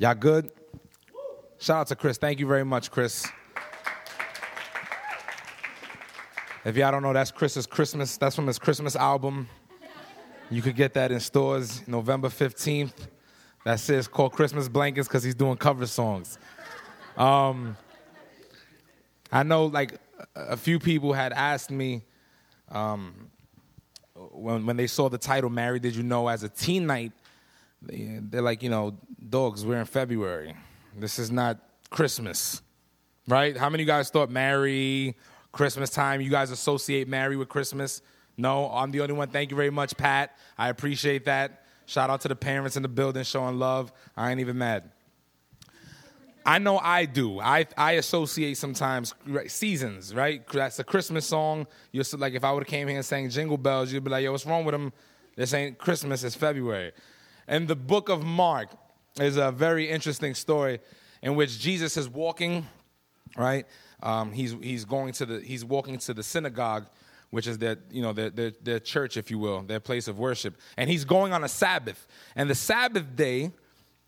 Y'all good? Shout out to Chris. Thank you very much, Chris. If y'all don't know, that's Chris's Christmas. That's from his Christmas album. You could get that in stores November 15th. That's it. Called Christmas Blankets because he's doing cover songs. Um, I know like a few people had asked me um, when, when they saw the title Mary Did You Know as a teen night, they're like, you know, dogs, we're in February. This is not Christmas, right? How many of you guys thought Mary, Christmas time, you guys associate Mary with Christmas? No, I'm the only one. Thank you very much, Pat. I appreciate that. Shout out to the parents in the building showing love. I ain't even mad. I know I do. I, I associate sometimes seasons, right? That's a Christmas song. You're like, if I would have came here and sang Jingle Bells, you'd be like, yo, what's wrong with them? This ain't Christmas, it's February. And the book of Mark is a very interesting story in which Jesus is walking, right? Um, he's, he's going to the, he's walking to the synagogue, which is their, you know, their, their, their church, if you will, their place of worship. And he's going on a Sabbath. And the Sabbath day,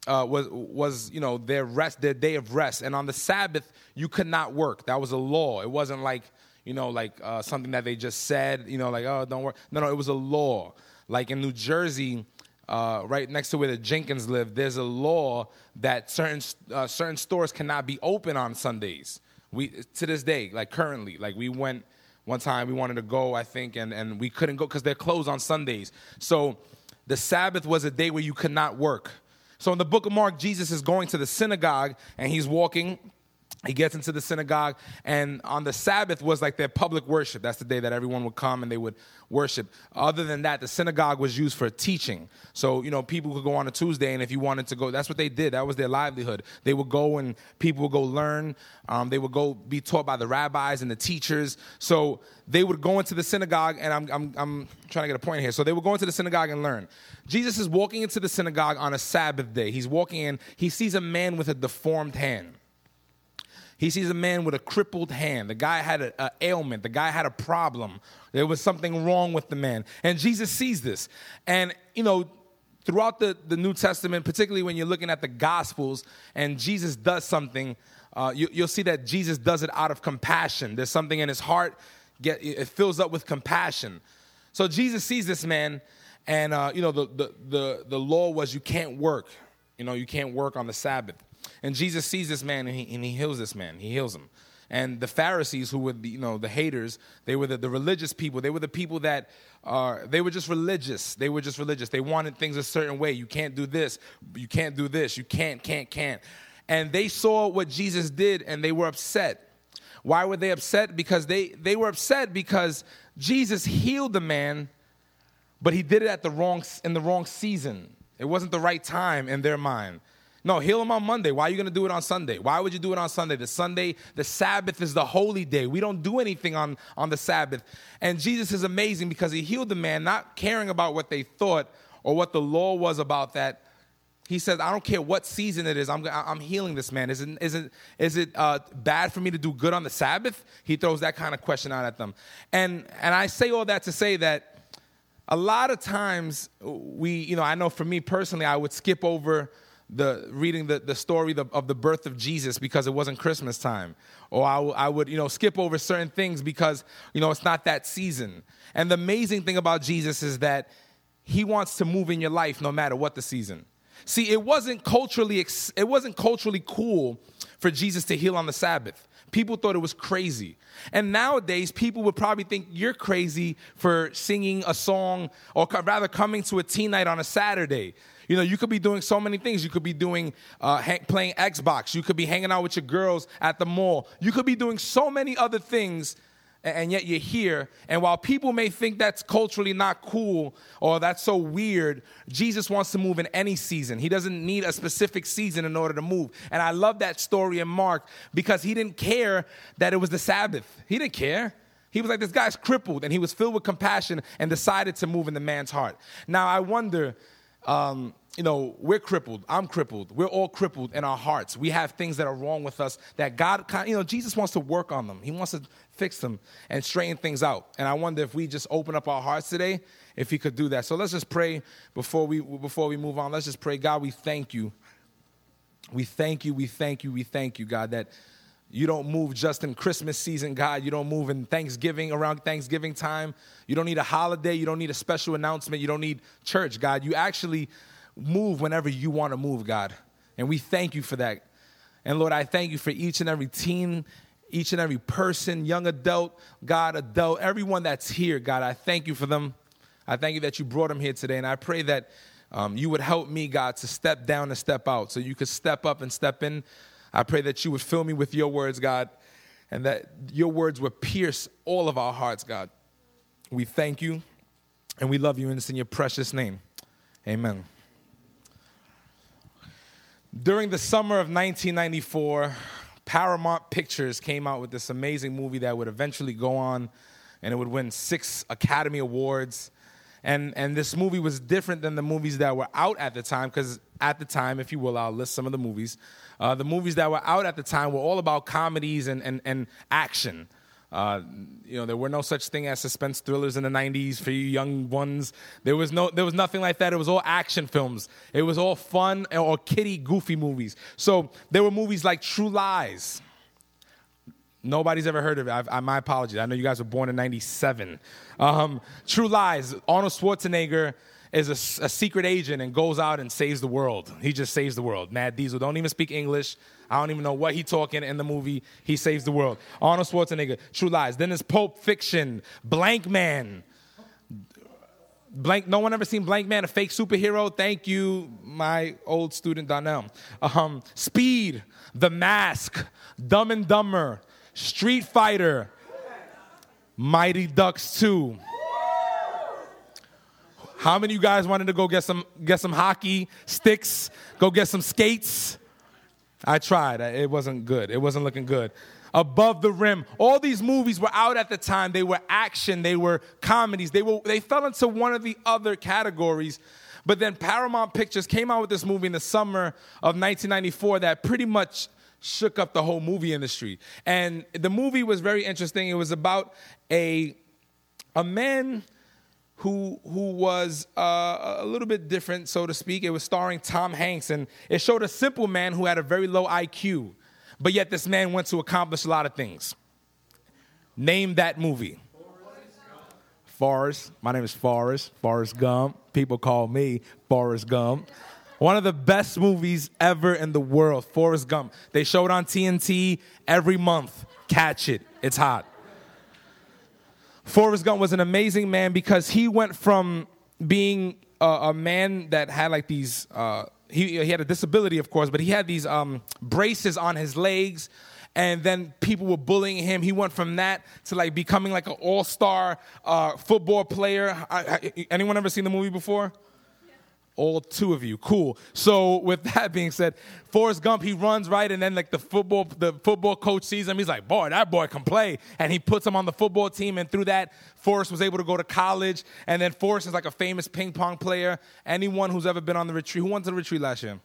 uh, was was you know their rest, their day of rest, and on the Sabbath you could not work. That was a law. It wasn't like you know like uh, something that they just said. You know like oh don't work. No no it was a law. Like in New Jersey, uh, right next to where the Jenkins live, there's a law that certain uh, certain stores cannot be open on Sundays. We to this day, like currently, like we went one time, we wanted to go, I think, and and we couldn't go because they're closed on Sundays. So the Sabbath was a day where you could not work. So in the book of Mark, Jesus is going to the synagogue and he's walking. He gets into the synagogue, and on the Sabbath was like their public worship. That's the day that everyone would come and they would worship. Other than that, the synagogue was used for teaching. So, you know, people could go on a Tuesday, and if you wanted to go, that's what they did. That was their livelihood. They would go and people would go learn. Um, they would go be taught by the rabbis and the teachers. So they would go into the synagogue, and I'm, I'm, I'm trying to get a point here. So they would go into the synagogue and learn. Jesus is walking into the synagogue on a Sabbath day. He's walking in, he sees a man with a deformed hand. He sees a man with a crippled hand. The guy had an ailment. The guy had a problem. There was something wrong with the man. And Jesus sees this. And, you know, throughout the, the New Testament, particularly when you're looking at the Gospels and Jesus does something, uh, you, will see that Jesus does it out of compassion. There's something in his heart, get, it fills up with compassion. So Jesus sees this man and uh, you know, the, the, the, the law was you can't work. You know, you can't work on the Sabbath. And Jesus sees this man and he, and he heals this man. He heals him. And the Pharisees, who were the, you know the haters, they were the, the religious people. They were the people that are they were just religious. They were just religious. They wanted things a certain way. You can't do this. You can't do this. You can't, can't, can't. And they saw what Jesus did and they were upset. Why were they upset? Because they, they were upset because Jesus healed the man but he did it at the wrong in the wrong season. It wasn't the right time in their mind. No, heal him on Monday. Why are you going to do it on Sunday? Why would you do it on Sunday? The Sunday, the Sabbath is the holy day. We don't do anything on, on the Sabbath. And Jesus is amazing because he healed the man, not caring about what they thought or what the law was about that. He says, I don't care what season it is, I'm, I'm healing this man. Is it, is it, is it uh, bad for me to do good on the Sabbath? He throws that kind of question out at them. And, and I say all that to say that a lot of times we, you know, I know for me personally, I would skip over the reading the, the story of the birth of Jesus because it wasn't Christmas time. Or I, I would, you know, skip over certain things because, you know, it's not that season. And the amazing thing about Jesus is that he wants to move in your life no matter what the season. See, it wasn't culturally it wasn't culturally cool for Jesus to heal on the Sabbath. People thought it was crazy. And nowadays, people would probably think you're crazy for singing a song or rather coming to a teen night on a Saturday. You know, you could be doing so many things. You could be doing uh, ha- playing Xbox. You could be hanging out with your girls at the mall. You could be doing so many other things and yet you're here. And while people may think that's culturally not cool or that's so weird, Jesus wants to move in any season. He doesn't need a specific season in order to move. And I love that story in Mark because he didn't care that it was the Sabbath. He didn't care. He was like, this guy's crippled, and he was filled with compassion and decided to move in the man's heart. Now, I wonder, um, you know, we're crippled. I'm crippled. We're all crippled in our hearts. We have things that are wrong with us that God, you know, Jesus wants to work on them. He wants to fix them and straighten things out. And I wonder if we just open up our hearts today, if He could do that. So let's just pray before we before we move on. Let's just pray. God, we thank you. We thank you, we thank you, we thank you, God, that you don't move just in Christmas season, God. You don't move in Thanksgiving, around Thanksgiving time. You don't need a holiday. You don't need a special announcement. You don't need church, God. You actually move whenever you want to move, God. And we thank you for that. And Lord, I thank you for each and every teen, each and every person, young adult, God, adult, everyone that's here, God. I thank you for them. I thank you that you brought them here today. And I pray that um, you would help me, God, to step down and step out so you could step up and step in. I pray that you would fill me with your words, God, and that your words would pierce all of our hearts, God. We thank you and we love you, and it's in your precious name. Amen. During the summer of 1994, Paramount Pictures came out with this amazing movie that would eventually go on and it would win six Academy Awards. And, and this movie was different than the movies that were out at the time, because at the time, if you will, I'll list some of the movies. Uh, the movies that were out at the time were all about comedies and, and, and action. Uh, you know, there were no such thing as suspense thrillers in the '90s for you young ones. There was no, there was nothing like that. It was all action films. It was all fun or kiddie, goofy movies. So there were movies like True Lies. Nobody's ever heard of it. I, I, my apologies. I know you guys were born in '97. Um, True Lies. Arnold Schwarzenegger is a, a, secret agent and goes out and saves the world. He just saves the world. Mad Diesel don't even speak English. I don't even know what he talking in the movie. He saves the world. Arnold Schwarzenegger, True Lies. Then there's Pulp Fiction, Blankman. Blank. No one ever seen Blankman, a fake superhero. Thank you, my old student Donnell. Um, Speed, The Mask, Dumb and Dumber, Street Fighter, Mighty Ducks 2. How many of you guys wanted to go get some get some hockey sticks? Go get some skates? I tried. It wasn't good. It wasn't looking good. Above the Rim. All these movies were out at the time. They were action, they were comedies. They were they fell into one of the other categories. But then Paramount Pictures came out with this movie in the summer of 1994 that pretty much shook up the whole movie industry. And the movie was very interesting. It was about a a man who who was uh, a little bit different, so to speak. It was starring Tom Hanks, and it showed a simple man who had a very low IQ, but yet this man went to accomplish a lot of things. Name that movie. Forrest. My name is Forrest. Forrest Gump. People call me Forrest Gump. One of the best movies ever in the world, Forrest Gump. They showed on TNT every month. Catch it. It's hot. Forrest Gump was an amazing man because he went from being a, a man that had like these, uh, he, he had a disability, of course, but he had these um, braces on his legs. And then people were bullying him. He went from that to like becoming like an all-star uh, football player. I, I, anyone ever seen the movie before? All two of you. Cool. So with that being said, Forrest Gump, he runs right, and then like the football, the football coach sees him. He's like, boy, that boy can play, and he puts him on the football team. And through that, Forrest was able to go to college. And then Forrest is like a famous ping pong player. Anyone who's ever been on the retreat, who went to the retreat last year?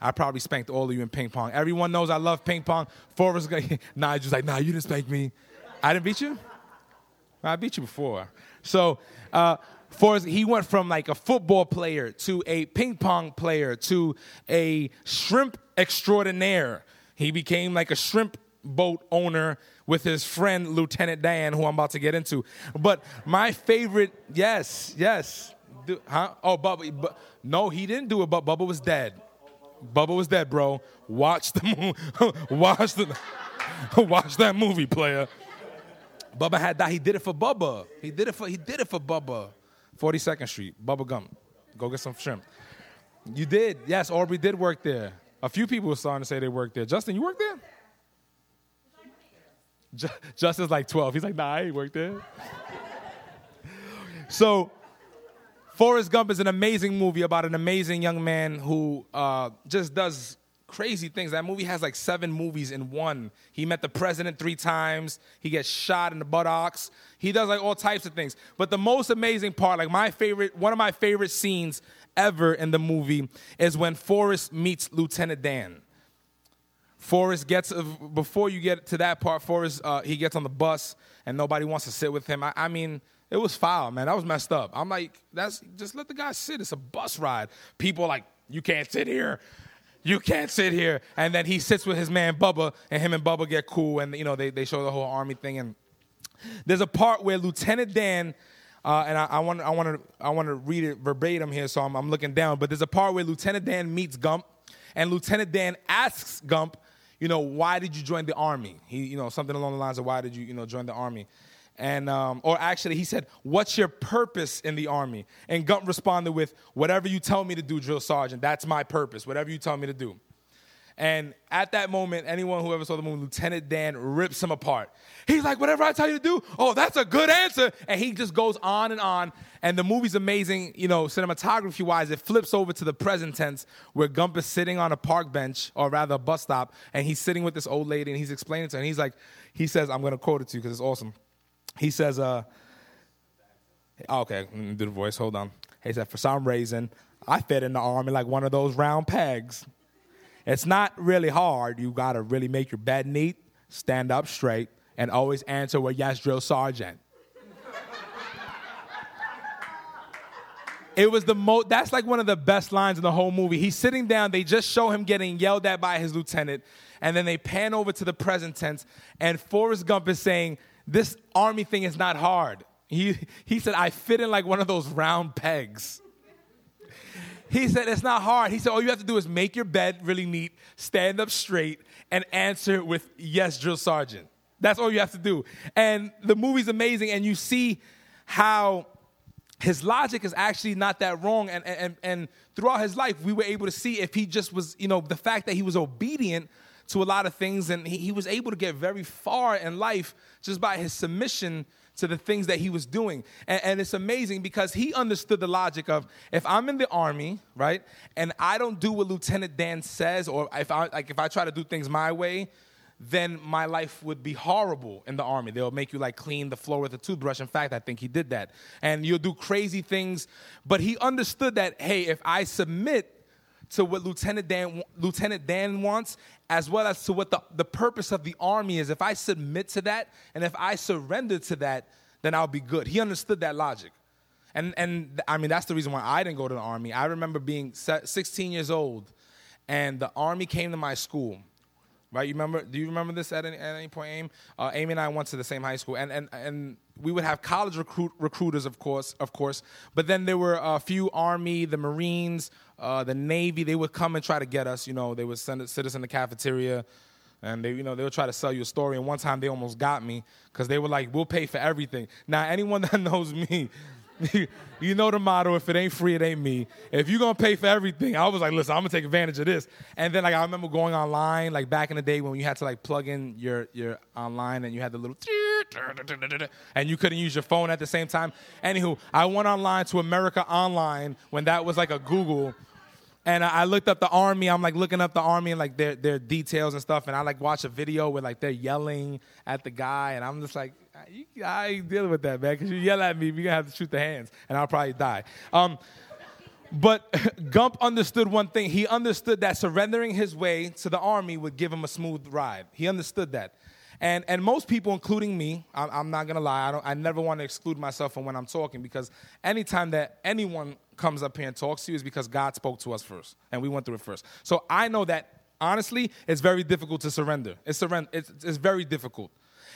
I probably spanked all of you in ping pong. Everyone knows I love ping pong. Forrest, nah, just like, nah, you didn't spank me. I didn't beat you. I beat you before. So. Uh, for he went from like a football player to a ping pong player to a shrimp extraordinaire. He became like a shrimp boat owner with his friend Lieutenant Dan, who I'm about to get into. But my favorite, yes, yes, do, huh? Oh, Bubba, but, no, he didn't do it. But Bubba was dead. Bubba was dead, bro. Watch the movie. watch the. watch that movie, player. Bubba had that. He did it for Bubba. He did it for. He did it for Bubba. 42nd Street, Bubba Gump. Go get some shrimp. You did. Yes, Aubrey did work there. A few people were starting to say they worked there. Justin, you worked there? Justin's like 12. He's like, nah, I ain't worked there. so, Forrest Gump is an amazing movie about an amazing young man who uh, just does crazy things. That movie has like seven movies in one. He met the president three times. He gets shot in the buttocks. He does like all types of things. But the most amazing part, like my favorite, one of my favorite scenes ever in the movie is when Forrest meets Lieutenant Dan. Forrest gets before you get to that part. Forrest uh, he gets on the bus and nobody wants to sit with him. I, I mean, it was foul, man. That was messed up. I'm like, that's just let the guy sit. It's a bus ride. People like You can't sit here. You can't sit here. And then he sits with his man Bubba, and him and Bubba get cool, and you know they, they show the whole army thing. And there's a part where Lieutenant Dan, uh, and I, want I want to I want to read it verbatim here, so I'm, I'm looking down. But there's a part where Lieutenant Dan meets Gump, and Lieutenant Dan asks Gump, you know, why did you join the army? He, you know, something along the lines of why did you, you know, join the army? And, um, or actually, he said, What's your purpose in the army? And Gump responded with, Whatever you tell me to do, drill sergeant, that's my purpose, whatever you tell me to do. And at that moment, anyone who ever saw the movie, Lieutenant Dan rips him apart. He's like, Whatever I tell you to do, oh, that's a good answer. And he just goes on and on. And the movie's amazing, you know, cinematography wise. It flips over to the present tense where Gump is sitting on a park bench, or rather a bus stop, and he's sitting with this old lady and he's explaining to her. And he's like, He says, I'm going to quote it to you because it's awesome. He says, uh, oh, okay, do the voice, hold on. He said, for some reason, I fit in the army like one of those round pegs. It's not really hard. You got to really make your bed neat, stand up straight, and always answer with yes, drill sergeant. it was the most that's like one of the best lines in the whole movie he's sitting down they just show him getting yelled at by his lieutenant and then they pan over to the present tense and forrest gump is saying this army thing is not hard. He, he said, I fit in like one of those round pegs. He said, It's not hard. He said, All you have to do is make your bed really neat, stand up straight, and answer with, Yes, drill sergeant. That's all you have to do. And the movie's amazing, and you see how his logic is actually not that wrong. And, and, and throughout his life, we were able to see if he just was, you know, the fact that he was obedient to a lot of things, and he, he was able to get very far in life just by his submission to the things that he was doing. And, and, it's amazing because he understood the logic of if I'm in the army, right, and I don't do what Lieutenant Dan says, or if I like if I try to do things my way, then my life would be horrible in the army. They'll make you like clean the floor with a toothbrush. In fact, I think he did that. And you'll do crazy things. But he understood that, hey, if I submit to what Lieutenant Dan, Lieutenant Dan wants, as well as to what the, the purpose of the army is. If I submit to that and if I surrender to that, then I'll be good. He understood that logic. And, and I mean, that's the reason why I didn't go to the army. I remember being 16 years old, and the army came to my school. Right? You remember? Do you remember this at any, at any point, Aim? Uh, Amy and I went to the same high school, and and and we would have college recruit, recruiters, of course, of course. But then there were a few Army, the Marines, uh, the Navy. They would come and try to get us. You know, they would send sit us in the cafeteria, and they, you know, they would try to sell you a story. And one time they almost got me because they were like, "We'll pay for everything." Now, anyone that knows me, you know the motto: if it ain't free, it ain't me. If you're gonna pay for everything, I was like, listen, I'm gonna take advantage of this. And then like I remember going online, like back in the day when you had to like plug in your your online and you had the little and you couldn't use your phone at the same time. Anywho, I went online to America Online when that was like a Google. And I looked up the army. I'm like looking up the army and like their their details and stuff. And I like watch a video where like they're yelling at the guy, and I'm just like, I ain't dealing with that, man. Because you yell at me, you're gonna have to shoot the hands, and I'll probably die. Um, but Gump understood one thing. He understood that surrendering his way to the army would give him a smooth ride. He understood that. And, and most people, including me, I'm, I'm not gonna lie, I, don't, I never want to exclude myself from when I'm talking because anytime that anyone comes up here and talks to you is because God spoke to us first and we went through it first. So I know that honestly, it's very difficult to surrender. It's, surrender, it's, it's very difficult.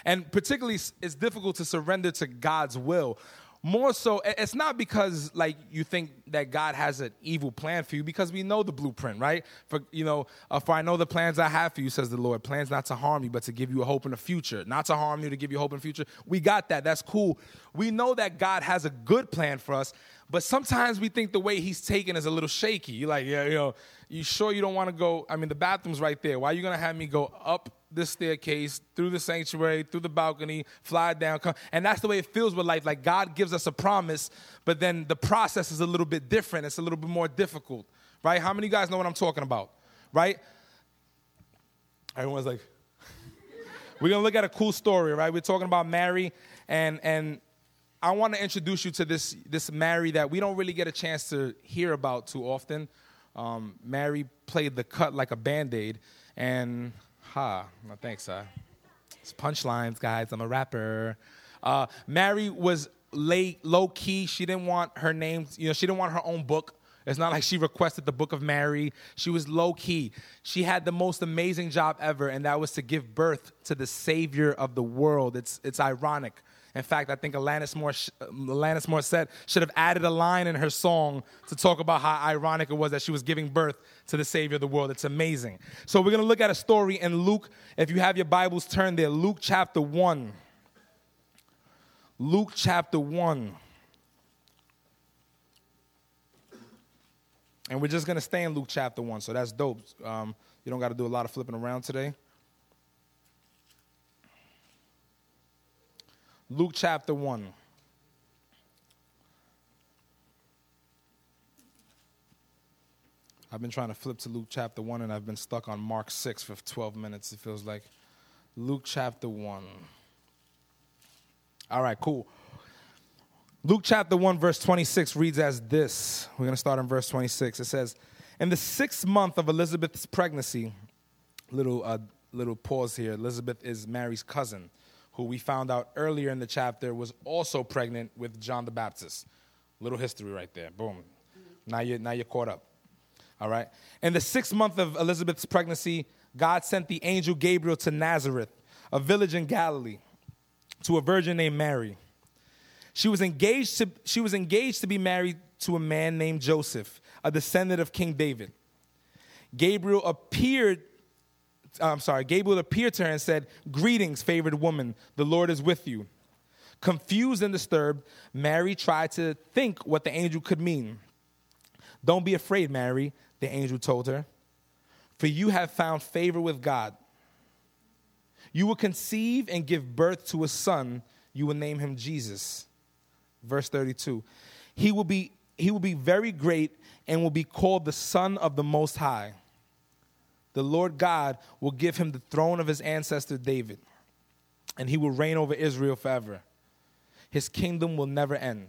And particularly, it's difficult to surrender to God's will. More so, it's not because like you think that God has an evil plan for you, because we know the blueprint, right? For you know, uh, for I know the plans I have for you, says the Lord. Plans not to harm you, but to give you a hope in the future. Not to harm you, to give you hope in the future. We got that. That's cool. We know that God has a good plan for us, but sometimes we think the way He's taken is a little shaky. You're like, yeah, you know, you sure you don't want to go? I mean, the bathroom's right there. Why are you gonna have me go up the staircase, through the sanctuary, through the balcony, fly down. Come. And that's the way it feels with life. Like God gives us a promise, but then the process is a little bit different. It's a little bit more difficult, right? How many of you guys know what I'm talking about, right? Everyone's like, we're gonna look at a cool story, right? We're talking about Mary, and and I want to introduce you to this this Mary that we don't really get a chance to hear about too often. Um, Mary played the cut like a band aid, and Ha. No, thanks, sir. It's punchlines, guys. I'm a rapper. Uh, Mary was late, low key. She didn't want her name, you know, she didn't want her own book It's not like she requested the book of Mary. She was low key. She had the most amazing job ever, and that was to give birth to the Savior of the world. It's, it's ironic. In fact, I think Alanis, Morissette, Alanis Morissette should have added a line in her song to talk about how ironic it was that she was giving birth to the Savior of the world. It's amazing. So we're going to look at a story in Luke. If you have your Bibles, turn there. Luke chapter 1. Luke chapter 1. And we're just going to stay in Luke chapter 1, so that's dope. Um, you don't got to do a lot of flipping around today. Luke chapter 1. I've been trying to flip to Luke chapter 1 and I've been stuck on Mark 6 for 12 minutes, it feels like. Luke chapter 1. All right, cool. Luke chapter 1, verse 26 reads as this. We're going to start in verse 26. It says, In the sixth month of Elizabeth's pregnancy, little, uh, little pause here. Elizabeth is Mary's cousin, who we found out earlier in the chapter was also pregnant with John the Baptist. Little history right there. Boom. Now you're, now you're caught up. All right. In the sixth month of Elizabeth's pregnancy, God sent the angel Gabriel to Nazareth, a village in Galilee, to a virgin named Mary. She was engaged to, she was engaged to be married to a man named Joseph, a descendant of King David. Gabriel appeared, Uh, I'm sorry, Gabriel appeared to her and said, Greetings, favored woman, the Lord is with you. Confused and disturbed, Mary tried to think what the angel could mean. Don't be afraid, Mary, the angel told her, for you have found favor with God. You will conceive and give birth to a son. You will name him Jesus verse 32. He will be he will be very great and will be called the son of the most high. The Lord God will give him the throne of his ancestor David, and he will reign over Israel forever. His kingdom will never end.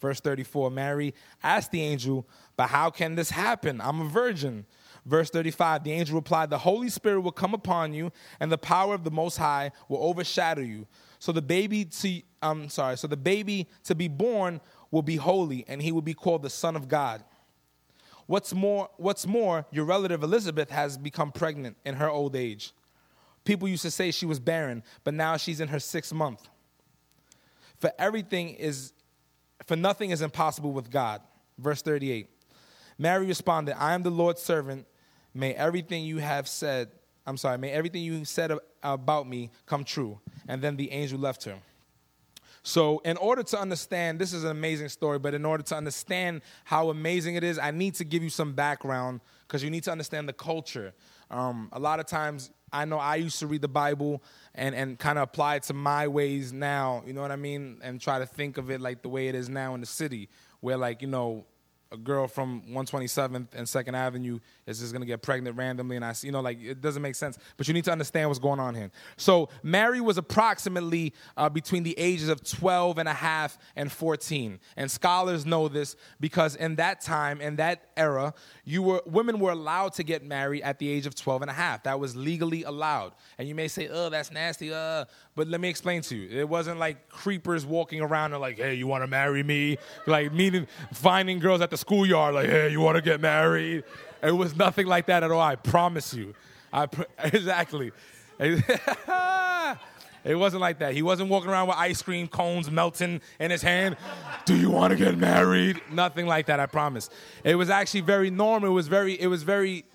Verse 34 Mary asked the angel, But how can this happen? I'm a virgin. Verse 35 The angel replied, The Holy Spirit will come upon you, and the power of the Most High will overshadow you. So the baby to I'm sorry, so the baby to be born will be holy, and he will be called the Son of God. What's more, what's more, your relative Elizabeth has become pregnant in her old age. People used to say she was barren, but now she's in her sixth month. For everything is for nothing is impossible with God. Verse 38. Mary responded, I am the Lord's servant. May everything you have said, I'm sorry, may everything you said about me come true. And then the angel left her. So, in order to understand, this is an amazing story, but in order to understand how amazing it is, I need to give you some background because you need to understand the culture. Um, a lot of times, I know I used to read the Bible and, and kind of apply it to my ways now, you know what I mean? And try to think of it like the way it is now in the city, where, like, you know, a girl from 127th and Second Avenue is just gonna get pregnant randomly, and I, see you know, like it doesn't make sense. But you need to understand what's going on here. So Mary was approximately uh, between the ages of 12 and a half and 14, and scholars know this because in that time, in that era, you were women were allowed to get married at the age of 12 and a half. That was legally allowed. And you may say, "Oh, that's nasty," uh, but let me explain to you. It wasn't like creepers walking around and like, "Hey, you want to marry me?" Like meeting, finding girls at the schoolyard, like, "Hey, you want to get married?" It was nothing like that at all. I promise you. I pr- exactly. It wasn't like that. He wasn't walking around with ice cream cones melting in his hand. Do you want to get married? Nothing like that, I promise. It was actually very normal. It was very, it was very,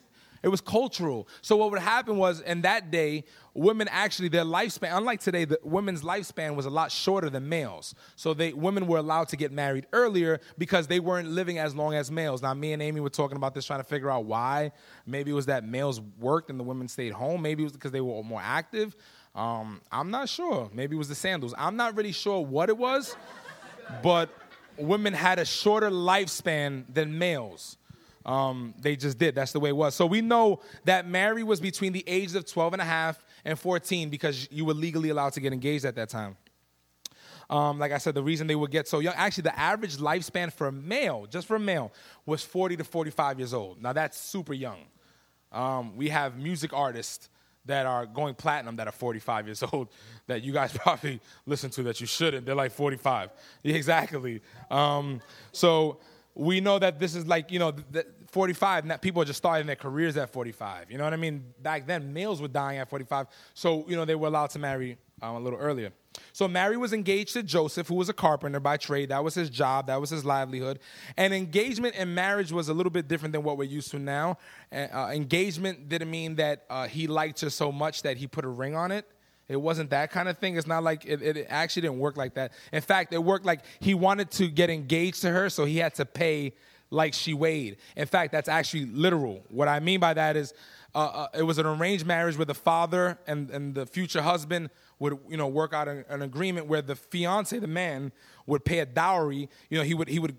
it was cultural. So what would happen was in that day, women actually their lifespan, unlike today, the women's lifespan was a lot shorter than males. So they women were allowed to get married earlier because they weren't living as long as males. Now me and Amy were talking about this, trying to figure out why. Maybe it was that males worked and the women stayed home. Maybe it was because they were more active. Um, I'm not sure. Maybe it was the sandals. I'm not really sure what it was, but women had a shorter lifespan than males. Um, they just did. That's the way it was. So we know that Mary was between the ages of 12 and a half and 14 because you were legally allowed to get engaged at that time. Um, like I said, the reason they would get so young, actually, the average lifespan for a male, just for a male, was 40 to 45 years old. Now, that's super young. Um, we have music artists that are going platinum that are 45 years old that you guys probably listen to that you shouldn't. They're like 45. exactly. Um, so we know that this is like, you know, the 45, and that people are just starting their careers at 45. You know what I mean? Back then, males were dying at 45. So, you know, they were allowed to marry um, a little earlier. So Mary was engaged to Joseph, who was a carpenter by trade. That was his job, that was his livelihood. And engagement and marriage was a little bit different than what we're used to now. Uh, engagement didn't mean that uh, he liked her so much that he put a ring on it. It wasn't that kind of thing. It's not like it, it, actually didn't work like that. In fact, it worked like he wanted to get engaged to her, so he had to pay like she weighed. In fact, that's actually literal. What I mean by that is uh, uh, it was an arranged marriage where the father and, and the future husband would you know work out an, an agreement where the fiance, the man, would pay a dowry. You know, he would he would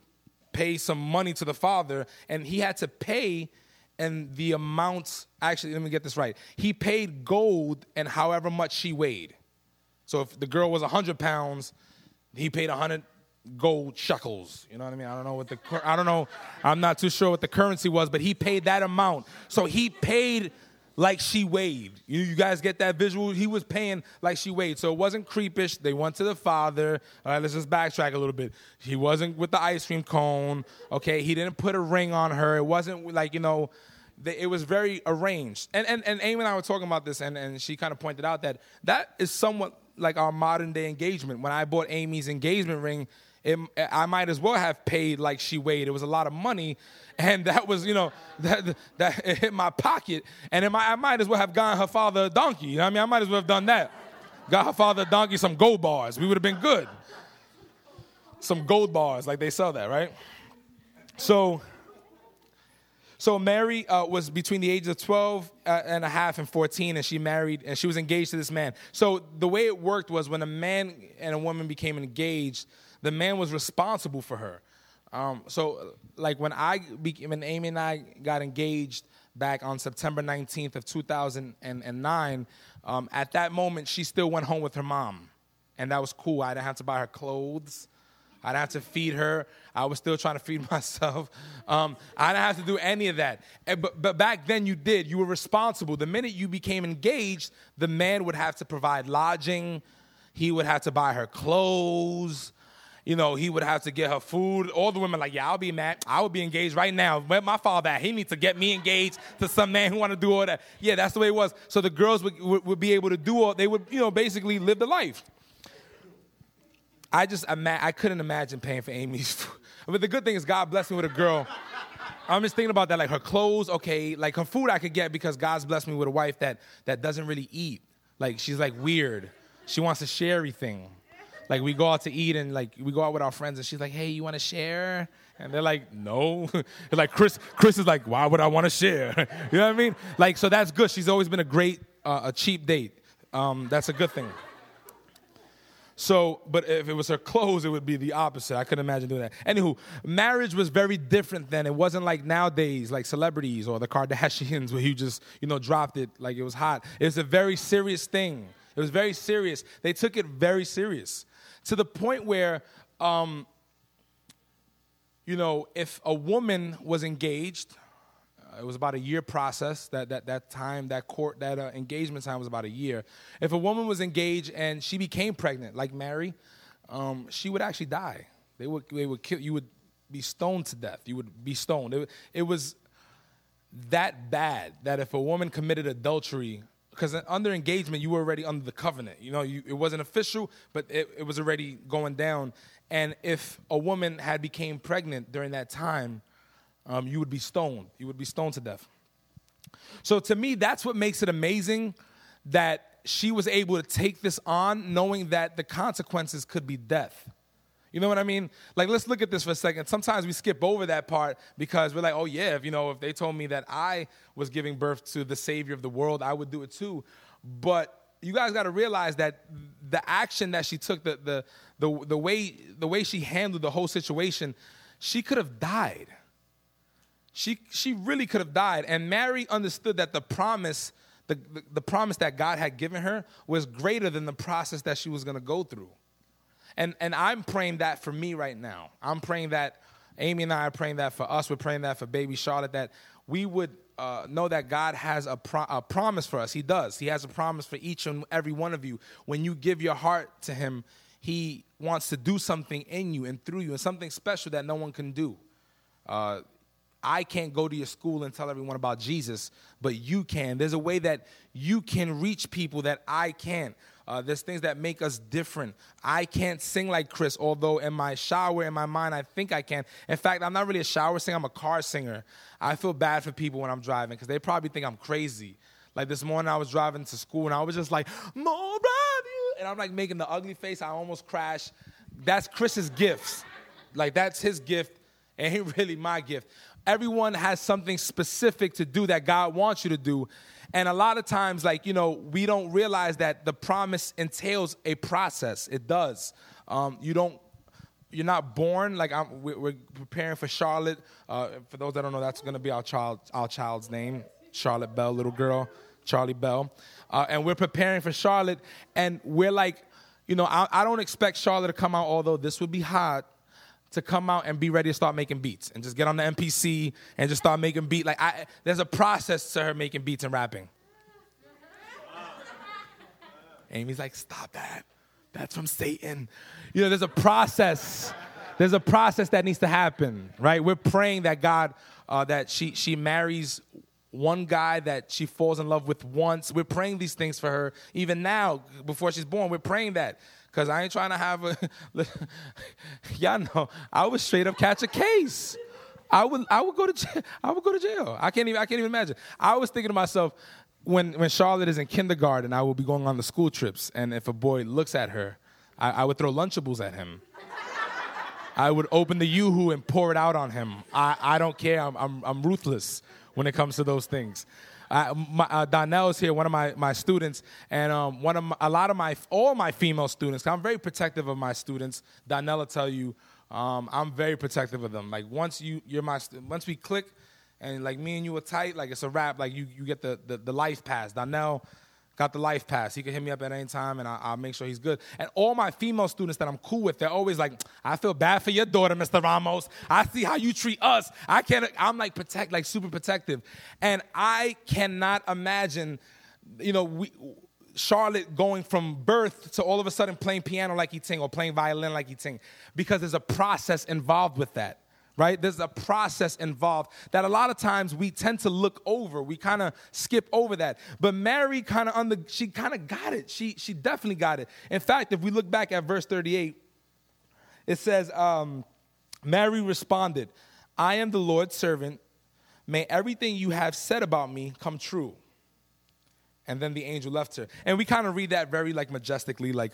pay some money to the father, and he had to pay and the amount actually let me get this right he paid gold and however much she weighed so if the girl was 100 pounds he paid 100 gold shekels. You know what i mean? I don't know what the i don't know. I'm not too sure what the currency was but he paid that amount. So he paid like she weighed you, you guys get that visual? He was paying like she weighed so it wasn't creepish. They went to the father. All right let's just backtrack a little bit. He wasn't with the ice cream cone. Okay he didn't put a ring on her. It wasn't like you know it was very arranged. And, and, and Amy and I were talking about this, and, and she kind of pointed out that that is somewhat like our modern day engagement. When I bought Amy's engagement ring, it, I might as well have paid like she weighed. It was a lot of money, and that was, you know, that, that it hit my pocket, and might, I might as well have gotten her father a donkey. You know what I mean? I might as well have done that. Got her father a donkey some gold bars. We would have been good. Some gold bars, like they sell that, right? So so Mary uh, was between the ages of 12 uh, and a half and 14, and she married, and she was engaged to this man. So the way it worked was when a man and a woman became engaged, the man was responsible for her. Um, so, like when I, when Amy and I got engaged back on September 19th of 2009, um, at that moment she still went home with her mom, and that was cool. I didn't have to buy her clothes. I didn't have to feed her. I was still trying to feed myself. Um, I didn't have to do any of that. Eh, but, but back then you did. You were responsible. The minute you became engaged, the man would have to provide lodging. He would have to buy her clothes. You know, he would have to get her food. All the women like, yeah, I'll be mad. I would be engaged right now. Where my father at? He needs to get me engaged to some man who want to do all that. Yeah, that's the way it was. So the girls would, would, would be able to do all. They would, you know, basically live the life. I just ima- I couldn't imagine paying for Amy's food. But the good thing is God blessed me with a girl. I'm just thinking about that, like her clothes, okay, like her food I could get because God's blessed me with a wife that that doesn't really eat. Like she's like weird. She wants to share everything. Like we go out to eat and like we go out with our friends and she's like, "Hey, you want to share?" And they're like, "No." like Chris, Chris is like, "Why would I want to share?" you know what I mean? Like so that's good. She's always been a great, uh, a cheap date. Um, that's a good thing. So, but if it was her clothes, it would be the opposite. I couldn't imagine doing that. Anywho, marriage was very different then. It wasn't like nowadays, like celebrities or the Kardashians, where you just, you know, dropped it like it was hot. It was a very serious thing. It was very serious. They took it very serious to the point where, um, you know, if a woman was engaged, it was about a year process. That that that time, that court, that uh, engagement time was about a year. If a woman was engaged and she became pregnant, like Mary, um, she would actually die. They would they would kill. You would be stoned to death. You would be stoned. It, it was that bad that if a woman committed adultery, because under engagement you were already under the covenant. You know, you, it wasn't official, but it, it was already going down. And if a woman had became pregnant during that time, um, you would be stoned. You would be stoned to death. So to me, that's what makes it amazing that she was able to take this on, knowing that the consequences could be death. You know what I mean? Like, let's look at this for a second. Sometimes we skip over that part because we're like, oh, yeah, if, you know, if they told me that I was giving birth to the Savior of the world, I would do it too. But you guys got to realize that the action that she took, the, the, the, the, way, the way she handled the whole situation, she could have died. She, she really could have died. And Mary understood that the promise, the, the, the promise that God had given her was greater than the process that she was going to go through. And, and I'm praying that for me right now. I'm praying that, Amy and I are praying that for us. We're praying that for baby Charlotte, that we would uh, know that God has a, pro- a promise for us. He does. He has a promise for each and every one of you. When you give your heart to Him, He wants to do something in you and through you, and something special that no one can do. Uh, I can't go to your school and tell everyone about Jesus, but you can. There's a way that you can reach people that I can't. Uh, there's things that make us different. I can't sing like Chris, although in my shower, in my mind, I think I can. In fact, I'm not really a shower singer, I'm a car singer. I feel bad for people when I'm driving because they probably think I'm crazy. Like this morning, I was driving to school and I was just like, more you! and I'm like making the ugly face. I almost crashed. That's Chris's gifts. Like that's his gift, ain't really my gift. Everyone has something specific to do that God wants you to do. And a lot of times, like, you know, we don't realize that the promise entails a process. It does. Um, you don't, you're not born, like, I'm, we're preparing for Charlotte. Uh, for those that don't know, that's going to be our, child, our child's name Charlotte Bell, little girl, Charlie Bell. Uh, and we're preparing for Charlotte, and we're like, you know, I, I don't expect Charlotte to come out, although this would be hot to come out and be ready to start making beats and just get on the MPC and just start making beat. Like I, there's a process to her making beats and rapping. Amy's like, stop that. That's from Satan. You know, there's a process. There's a process that needs to happen, right? We're praying that God, uh, that she she marries one guy that she falls in love with once. We're praying these things for her even now, before she's born. We're praying that because I ain't trying to have a. y'all know I would straight up catch a case. I would I would go to jail. I would go to jail. I can't even I can't even imagine. I was thinking to myself when when Charlotte is in kindergarten, I will be going on the school trips, and if a boy looks at her, I, I would throw Lunchables at him. I would open the Yoo-Hoo and pour it out on him. I, I don't care. I'm, I'm, I'm ruthless when it comes to those things. Uh, my, uh, Donnell is here, one of my, my students, and um, one of my, a lot of my all my female students. I'm very protective of my students. Donnell will tell you, um, I'm very protective of them. Like once you you're my once we click, and like me and you are tight, like it's a wrap. Like you you get the the, the life pass. Donnell got the life pass. He can hit me up at any time, and I, will make sure he's good. And all my female students that I'm cool with, they're always like, "I feel bad for your daughter, Mr. Ramos. I see how you treat us. I can't. I'm like protect, like super protective, and I cannot imagine, you know, we. Charlotte going from birth to all of a sudden playing piano like he ting or playing violin like he ting because there's a process involved with that right? There's a process involved that a lot of times we tend to look over. We kind of skip over that. But Mary kind of on the she kind of got it. She she definitely got it. In fact, if we look back at verse 38, it says, um, Mary responded, I am the Lord's servant. May everything you have said about me come true. And then the angel left her. And we kind of read that very like majestically, like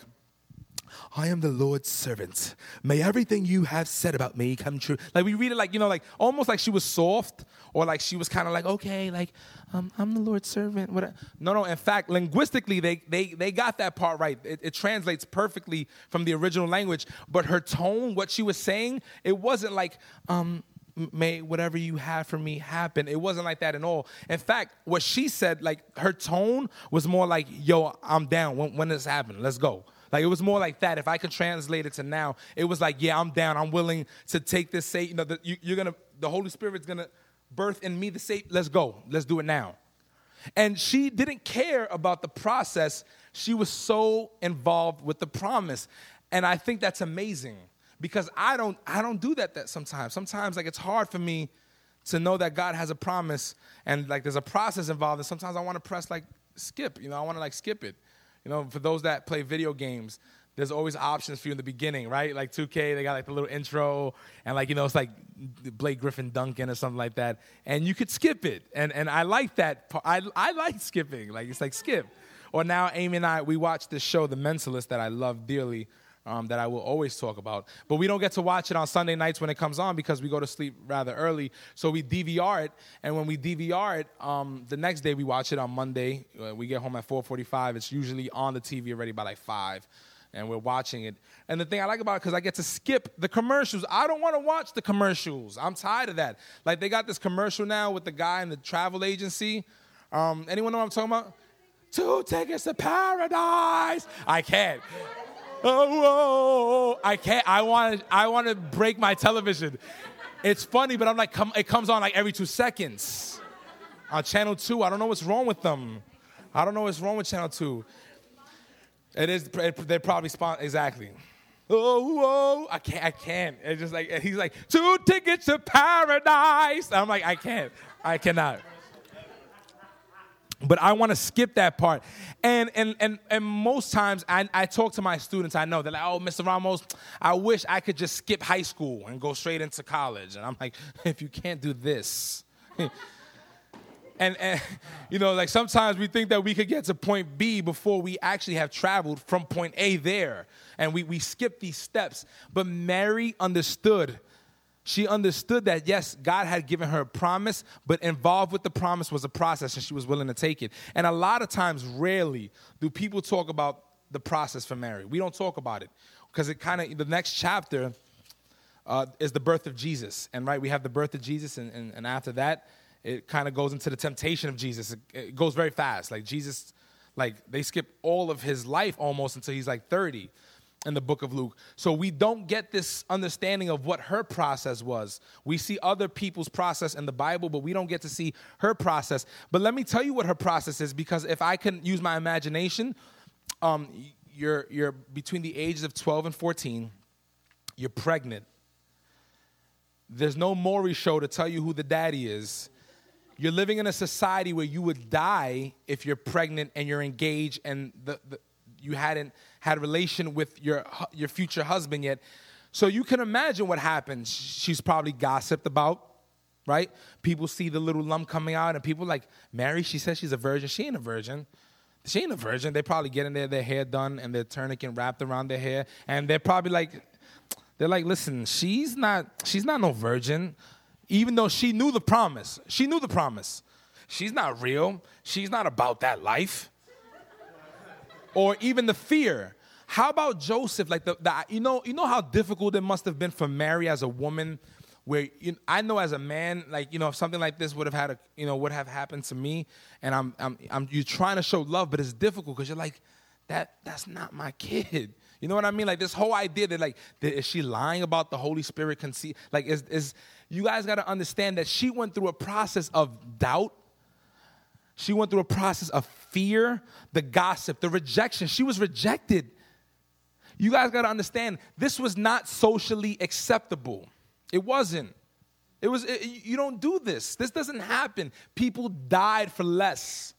I am the Lord's servant. May everything you have said about me come true. Like we read it like, you know, like almost like she was soft or like she was kind of like, okay, like um, I'm the Lord's servant. What no, no. In fact, linguistically, they, they, they got that part right. It, it translates perfectly from the original language. But her tone, what she was saying, it wasn't like, um, may whatever you have for me happen. It wasn't like that at all. In fact, what she said, like her tone was more like, yo, I'm down. When, when this happening? Let's go. Like it was more like that. If I could translate it to now, it was like, yeah, I'm down. I'm willing to take this. Say, you know, the, you, you're gonna, the Holy Spirit's gonna birth in me the say, let's go. Let's do it now. And she didn't care about the process. She was so involved with the promise. And I think that's amazing because I don't I don't do that that sometimes. Sometimes like it's hard for me to know that God has a promise and like there's a process involved and sometimes I want to press like skip, you know, I want to like skip it. You know, for those that play video games, there's always options for you in the beginning, right? Like 2K, they got like the little intro, and like you know, it's like Blake Griffin Duncan or something like that, and you could skip it, and and I like that. I I like skipping, like it's like skip. Or now Amy and I we watch this show, The Mentalist, that I love dearly um, that I will always talk about. But we don't get to watch it on Sunday nights when it comes on because we go to sleep rather early. So we DVR it, and when we DVR it, um, the next day we watch it on Monday. Uh, we get home at 4:45. It's usually on the TV already by like five. And we're watching it. And the thing I like about it, because I get to skip the commercials. I don't want to watch the commercials. I'm tired of that. Like, they got this commercial now with the guy in the travel agency. Um, anyone know what I'm talking about? Two tickets to paradise. I can't oh, whoa I can't. I want to. I want to break my television. It's funny, but I'm like, come, it comes on like every two seconds on channel two. I don't know what's wrong with them. I don't know what's wrong with channel two. It is. They're probably spawn exactly. oh, oh, I can't, I can't. It's just like, he's like, two tickets to paradise. I'm like, I can't, I cannot. But I want to skip that part. And, and, and, and most times I, I talk to my students, I know, they're like, oh, Mr. Ramos, I wish I could just skip high school and go straight into college. And I'm like, if you can't do this. and, and you know, like sometimes we think that we could get to point B before we actually have traveled from point A there. And we, we skip these steps. But Mary understood she understood that, yes, God had given her a promise, but involved with the promise was a process and she was willing to take it. And a lot of times, rarely do people talk about the process for Mary. We don't talk about it because it kind of, the next chapter uh, is the birth of Jesus. And right, we have the birth of Jesus, and, and, and after that, it kind of goes into the temptation of Jesus. It, it goes very fast. Like Jesus, like they skip all of his life almost until he's like 30 in the book of Luke. So we don't get this understanding of what her process was. We see other people's process in the Bible, but we don't get to see her process. But let me tell you what her process is because if I can use my imagination, um, you're, you're between the ages of 12 and 14, you're pregnant. There's no Maury show to tell you who the daddy is. You're living in a society where you would die if you're pregnant and you're engaged and the, the you hadn't had a relation with your, your future husband yet. So you can imagine what happens. She's probably gossiped about, right? People see the little lump coming out, and people like, Mary, she says she's a virgin. She ain't a virgin. She ain't a virgin. They probably get in there, their hair done, and their tourniquet wrapped around their hair, and they're probably like, they're like, listen, she's not, she's not no virgin, even though she knew the promise. She knew the promise. She's not real. She's not about that life or even the fear. How about Joseph? Like the, the you know you know how difficult it must have been for Mary as a woman. Where you I know as a man, like you know, if something like this would have had a you know would have happened to me, and I'm I'm, I'm you're trying to show love, but it's difficult because you're like that that's not my kid. You know what I mean? Like this whole idea that like is she lying about the Holy Spirit conceive? Like is is you guys got to understand that she went through a process of doubt she went through a process of fear, the gossip, the rejection. She was rejected. You guys got to understand, this was not socially acceptable. It wasn't. It was, it, you don't do this. This doesn't happen. People died for less.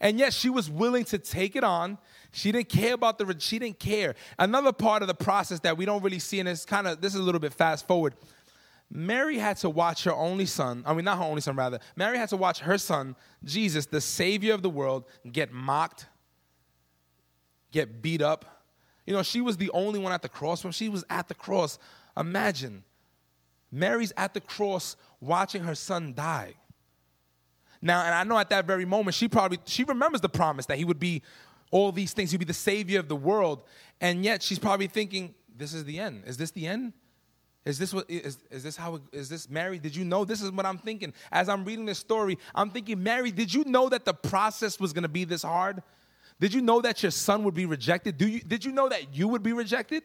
And yet she was willing to take it on. She didn't care about the, she didn't care. Another part of the process that we don't really see, and it's kind of, this is a little bit fast forward. Mary had to watch her only son, I mean, not her only son, rather. Mary had to watch her son, Jesus, the Savior of the world, get mocked, get beat up. You know, she was the only one at the cross. When she was at the cross, imagine Mary's at the cross watching her son die. Now, and I know at that very moment, she probably she remembers the promise that he would be all these things, he'd be the savior of the world. And yet she's probably thinking, this is the end. Is this the end? Is this what is, is this how is this Mary? Did you know this is what I'm thinking? As I'm reading this story, I'm thinking, Mary, did you know that the process was gonna be this hard? Did you know that your son would be rejected? Do you did you know that you would be rejected?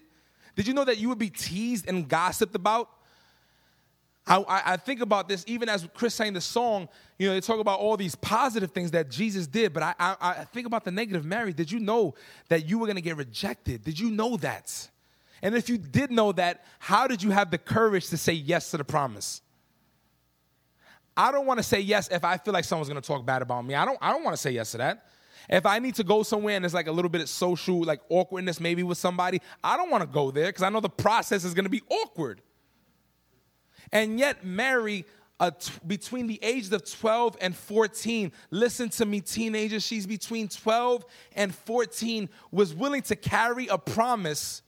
Did you know that you would be teased and gossiped about? I, I, think about this even as Chris sang the song, you know, they talk about all these positive things that Jesus did, but I, I, I think about the negative. Mary, did you know that you were gonna get rejected? Did you know that? And if you did know that, how did you have the courage to say yes to the promise? I don't want to say yes if I feel like someone's going to talk bad about me. I don't I don't want to say yes to that. If I need to go somewhere and there's like a little bit of social like awkwardness maybe with somebody, I don't want to go there because I know the process is going to be awkward. And yet Mary between the ages of 12 and 14, listen to me, teenagers, she's between 12 and 14, was willing to carry a promise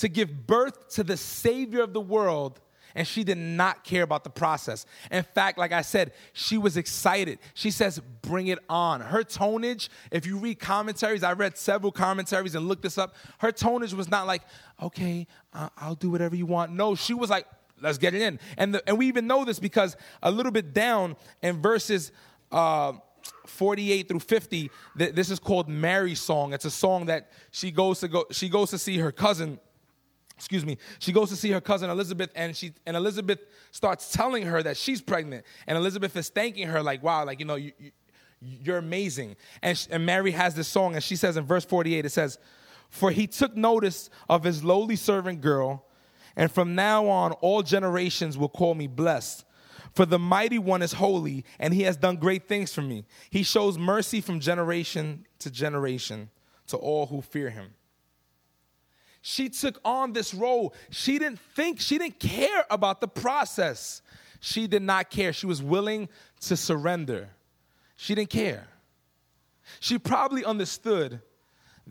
to give birth to the Savior of the world, and she did not care about the process. In fact, like I said, she was excited. She says, Bring it on. Her tonage, if you read commentaries, I read several commentaries and looked this up. Her tonage was not like, Okay, I'll do whatever you want. No, she was like, Let's get it in. And, the, and we even know this because a little bit down in verses. Uh, 48 through 50 this is called mary's song it's a song that she goes to go she goes to see her cousin excuse me, she goes to see her cousin Elizabeth, and she and Elizabeth starts telling her that she's pregnant, and Elizabeth is thanking her like, "Wow, like you know, you, you, you're amazing." And, she, and Mary has this song, and she says in verse 48, it says, For he took notice of his lowly servant girl, and from now on all generations will call me blessed. For the mighty one is holy, and he has done great things for me. He shows mercy from generation to generation to all who fear him. She took on this role. She didn't think, she didn't care about the process. She did not care. She was willing to surrender. She didn't care. She probably understood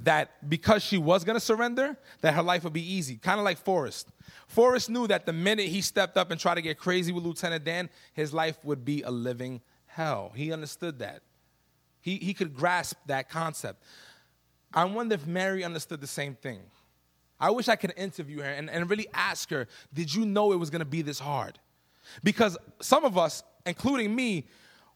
that because she was going to surrender, that her life would be easy, kind of like Forrest. Forrest knew that the minute he stepped up and tried to get crazy with Lieutenant Dan, his life would be a living hell. He understood that. He, he could grasp that concept. I wonder if Mary understood the same thing. I wish I could interview her and, and really ask her, Did you know it was to be this hard? Because some of us, including me,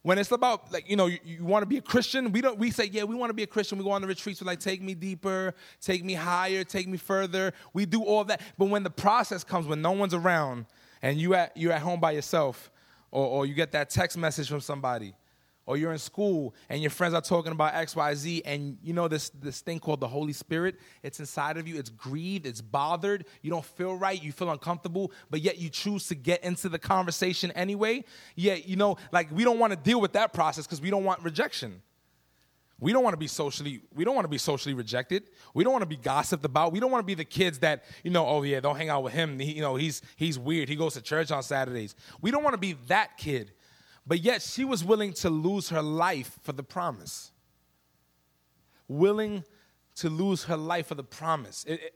when it's about like you know you, you want to be a christian we don't we say yeah we want to be a christian. We go on the retreats we're like take me deeper take me higher take me further. We do all that. But when the process comes when no one's around and you at you're at home by yourself or, or you get that text message from somebody or you're in school and your friends are talking about xyz and you know this, this thing called the holy spirit? It's inside of you. It's grieved. It's bothered. You don't feel right. You feel uncomfortable but yet you choose to get into the conversation anyway. Yet you know like we don't want to deal with that process because we don't want rejection. We don't want to be socially we don't want to be socially rejected. We don't want to be gossiped about. We don't want to be the kids that you know oh yeah don't hang out with him. He, you know he's he's weird. He goes to church on saturdays. We don't want to be that kid but yet she was willing to lose her life for the promise. Willing to lose her life for the promise. It, it,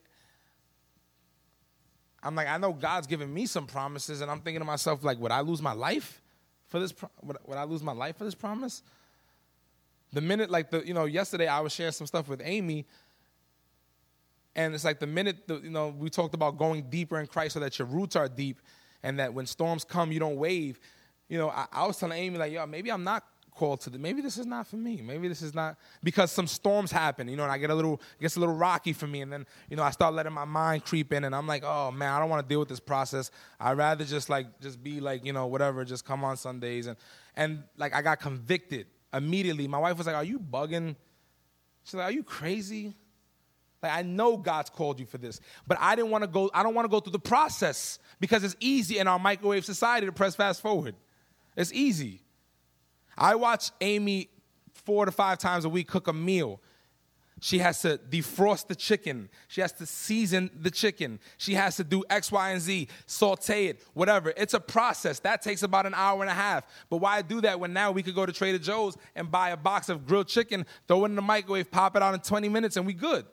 I'm like, I know God's given me some promises, and I'm thinking to myself, like, would I lose my life for this? Pro- would, would I lose my life for this promise? The minute, like the, you know, yesterday I was sharing some stuff with Amy, and it's like the minute, the, you know, we talked about going deeper in Christ so that your roots are deep, and that when storms come, you don't wave you know, I, I was telling Amy, like, yo, maybe I'm not called to the maybe this is not for me. Maybe this is not because some storms happen you know and i get a little it gets a little rocky for me. And then you know i start letting my mind creep in and i'm like oh man i don't want to deal with this process. I'd rather just like just be like you know whatever just come on sundays. And and like i got convicted immediately. My wife was like are you bugging? She's like are you crazy? Like I know God's called you for this, but I didn't want to go. I don't want to go through the process because it's easy in our microwave society to press fast forward. It's easy. I watch Amy four to five times a week cook a meal. She has to defrost the chicken. She has to season the chicken. She has to do X, Y, and Z, saute it, whatever. It's a process. That takes about an hour and a half. But why do that when now we could go to Trader Joe's and buy a box of grilled chicken, throw it in the microwave, pop it out in 20 minutes, and we good.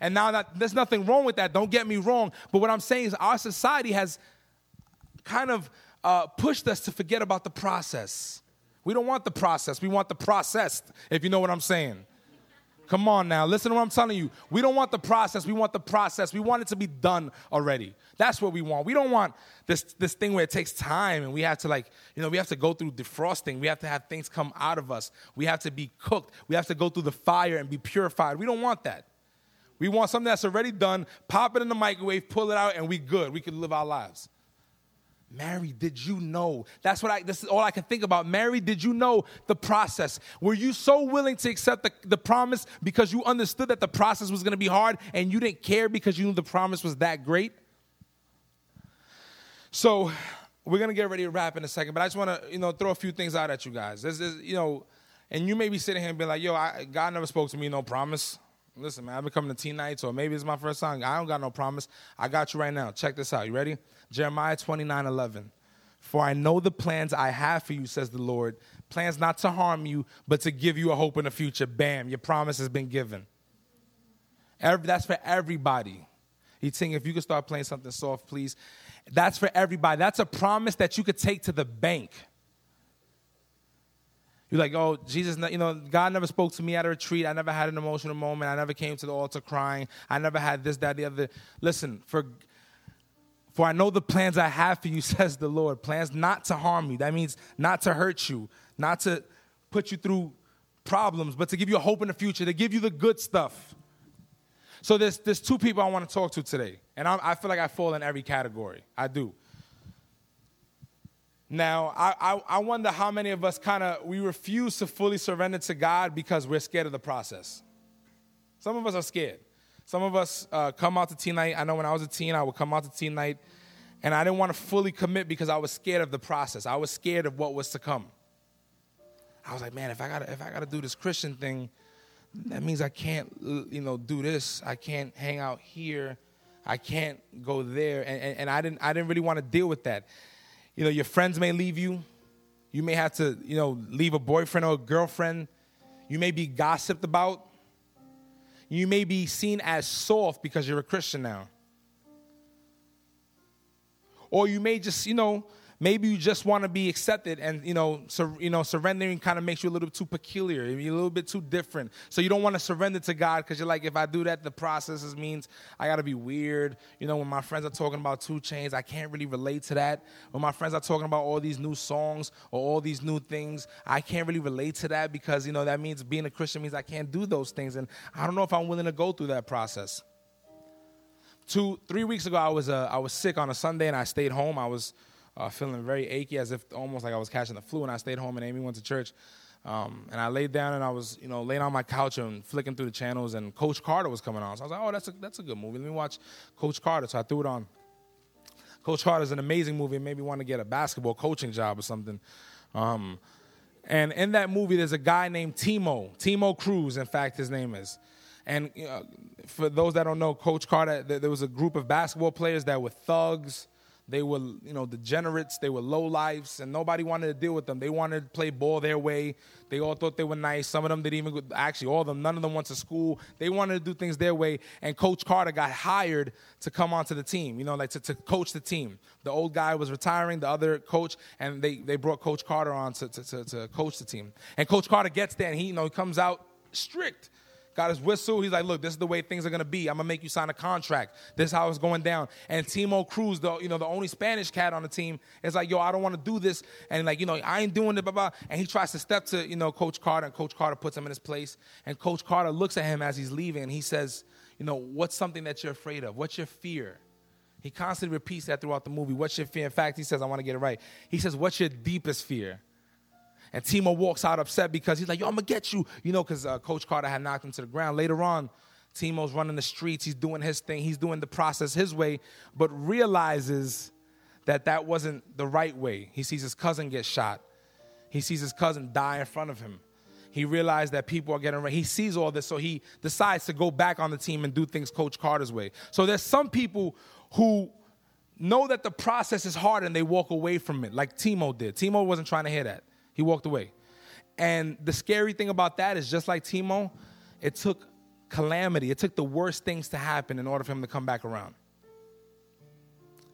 And now that there's nothing wrong with that, don't get me wrong. But what I'm saying is our society has kind of uh, pushed us to forget about the process. We don't want the process, we want the processed, if you know what I'm saying. Come on now, listen to what I'm telling you. We don't want the process, we want the process. We want it to be done already. That's what we want. We don't want this, this thing where it takes time and we have to, like, you know, we have to go through defrosting. We have to have things come out of us. We have to be cooked. We have to go through the fire and be purified. We don't want that. We want something that's already done, pop it in the microwave, pull it out, and we good. We can live our lives. Mary, did you know? That's what I, this is all I can think about. Mary, did you know the process? Were you so willing to accept the, the promise because you understood that the process was going to be hard and you didn't care because you knew the promise was that great? So, we're going to get ready to wrap in a second, but I just want to, you know, throw a few things out at you guys. This is, you know, and you may be sitting here and be like, yo, I, God never spoke to me, no promise. Listen, man, I've been coming to teen nights, or maybe it's my first time. I don't got no promise. I got you right now. Check this out. You ready? Jeremiah 29 11. For I know the plans I have for you, says the Lord. Plans not to harm you, but to give you a hope in the future. Bam, your promise has been given. Every, that's for everybody. He's saying, if you could start playing something soft, please. That's for everybody. That's a promise that you could take to the bank. You're like, oh, Jesus, you know, God never spoke to me at a retreat. I never had an emotional moment. I never came to the altar crying. I never had this, that, the other. Listen, for for I know the plans I have for you, says the Lord. Plans not to harm you. That means not to hurt you, not to put you through problems, but to give you a hope in the future, to give you the good stuff. So there's, there's two people I want to talk to today. And I, I feel like I fall in every category. I do. Now, I, I, I wonder how many of us kind of, we refuse to fully surrender to God because we're scared of the process. Some of us are scared. Some of us uh, come out to teen night. I know when I was a teen, I would come out to teen night, and I didn't want to fully commit because I was scared of the process. I was scared of what was to come. I was like, man, if I gotta if I gotta do this Christian thing, that means I can't you know do this. I can't hang out here. I can't go there. And, and, and I didn't I didn't really want to deal with that. You know, your friends may leave you. You may have to, you know, leave a boyfriend or a girlfriend. You may be gossiped about. You may be seen as soft because you're a Christian now. Or you may just, you know, maybe you just want to be accepted and you know sur- you know surrendering kind of makes you a little bit too peculiar you're a little bit too different. So you don't want to surrender to god because you're like if i do that the process means i got to be weird. You know when my friends are talking about 2 Chainz i can't really relate to that. When my friends are talking about all these new songs or all these new things i can't really relate to that because you know that means being a christian means i can't do those things and i don't know if i'm willing to go through that process. Two three weeks ago i was uh, i was sick on a sunday and i stayed home. I was uh, feeling very achy, as if almost like I was catching the flu. And I stayed home, and Amy went to church. Um, and I laid down and I was, you know, laying on my couch and flicking through the channels, and Coach Carter was coming on. So I was like, oh, that's a, that's a good movie. Let me watch Coach Carter. So I threw it on. Coach Carter is an amazing movie. It made me want to get a basketball coaching job or something. Um, and in that movie, there's a guy named Timo, Timo Cruz, in fact, his name is. And uh, for those that don't know, Coach Carter, there was a group of basketball players that were thugs, they were, you know, degenerates. They were low lives, and nobody wanted to deal with them. They wanted to play ball their way. They all thought they were nice. Some of them didn't even, actually, all of them, none of them went to school. They wanted to do things their way. And Coach Carter got hired to come onto the team, you know, like to, to coach the team. The old guy was retiring, the other coach, and they, they brought Coach Carter on to, to, to, to coach the team. And Coach Carter gets there, and he, you know, he comes out strict got his whistle. He's like, look, this is the way things are gonna be. I'm gonna make you sign a contract. This is how it's going down. And Timo Cruz, the you know the only Spanish cat on the team, is like, yo, I don't want to do this. And like, you know, I ain't doing it, blah blah. And he tries to step to you know Coach Carter, and Coach Carter puts him in his place. And Coach Carter looks at him as he's leaving, and he says, you know, what's something that you're afraid of? What's your fear? He constantly repeats that throughout the movie. What's your fear? In fact, he says, I want to get it right. He says, What's your deepest fear? And Timo walks out upset because he's like, yo, I'm going to get you. You know, because uh, Coach Carter had knocked him to the ground. Later on, Timo's running the streets. He's doing his thing. He's doing the process his way, but realizes that that wasn't the right way. He sees his cousin get shot. He sees his cousin die in front of him. He realized that people are getting ready. He sees all this, so he decides to go back on the team and do things Coach Carter's way. So there's some people who know that the process is hard and they walk away from it, like Timo did. Timo wasn't trying to hear that. He walked away. And the scary thing about that is just like Timo, it took calamity. It took the worst things to happen in order for him to come back around.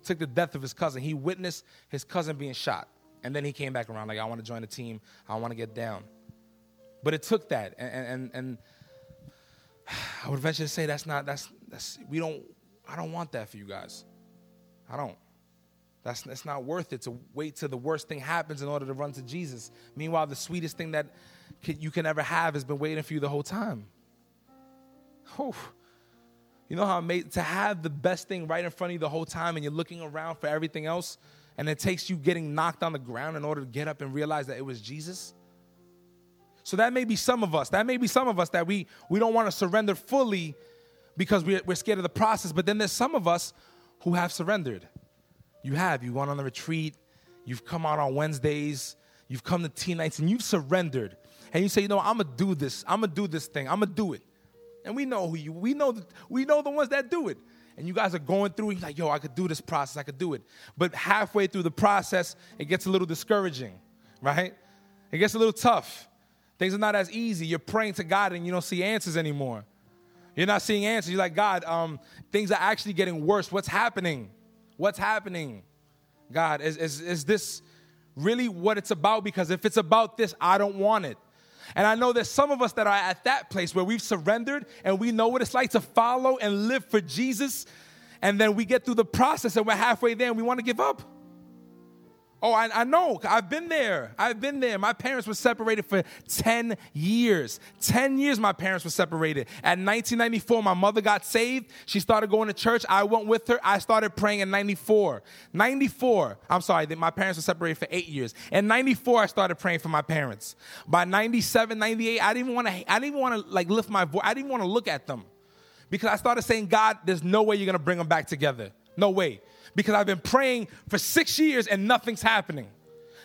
It took the death of his cousin. He witnessed his cousin being shot. And then he came back around, like, I want to join the team. I want to get down. But it took that. And, and, and I would venture to say that's not, that's, that's, we don't, I don't want that for you guys. I don't. That's, that's not worth it to wait till the worst thing happens in order to run to Jesus. Meanwhile, the sweetest thing that you can ever have has been waiting for you the whole time. Oh, you know how amazing to have the best thing right in front of you the whole time and you're looking around for everything else and it takes you getting knocked on the ground in order to get up and realize that it was Jesus? So that may be some of us. That may be some of us that we, we don't want to surrender fully because we're, we're scared of the process. But then there's some of us who have surrendered. You have. You went on the retreat. You've come out on Wednesdays. You've come to teen nights and you've surrendered. And you say, you know, I'm gonna do this. I'm gonna do this thing. I'm gonna do it. And we know who you. We know. The, we know the ones that do it. And you guys are going through. You're like, yo, I could do this process. I could do it. But halfway through the process, it gets a little discouraging, right? It gets a little tough. Things are not as easy. You're praying to God and you don't see answers anymore. You're not seeing answers. You're like, God, um, things are actually getting worse. What's happening? What's happening? God, is, is, is this really what it's about? Because if it's about this, I don't want it. And I know there's some of us that are at that place where we've surrendered and we know what it's like to follow and live for Jesus. And then we get through the process and we're halfway there and we want to give up. Oh, I, I, know. I've been there. I've been there. My parents were separated for 10 years. 10 years my parents were separated. At 1994, my mother got saved. She started going to church. I went with her. I started praying in 94. 94, I'm sorry, my parents were separated for eight years. In 94, I started praying for my parents. By 97, 98, I didn't even want to, I didn't even want to like lift my voice. I didn't want to look at them Because I started saying, God, there's no way you're gonna bring them back together. No way. Because I've been praying for six years and nothing's happening.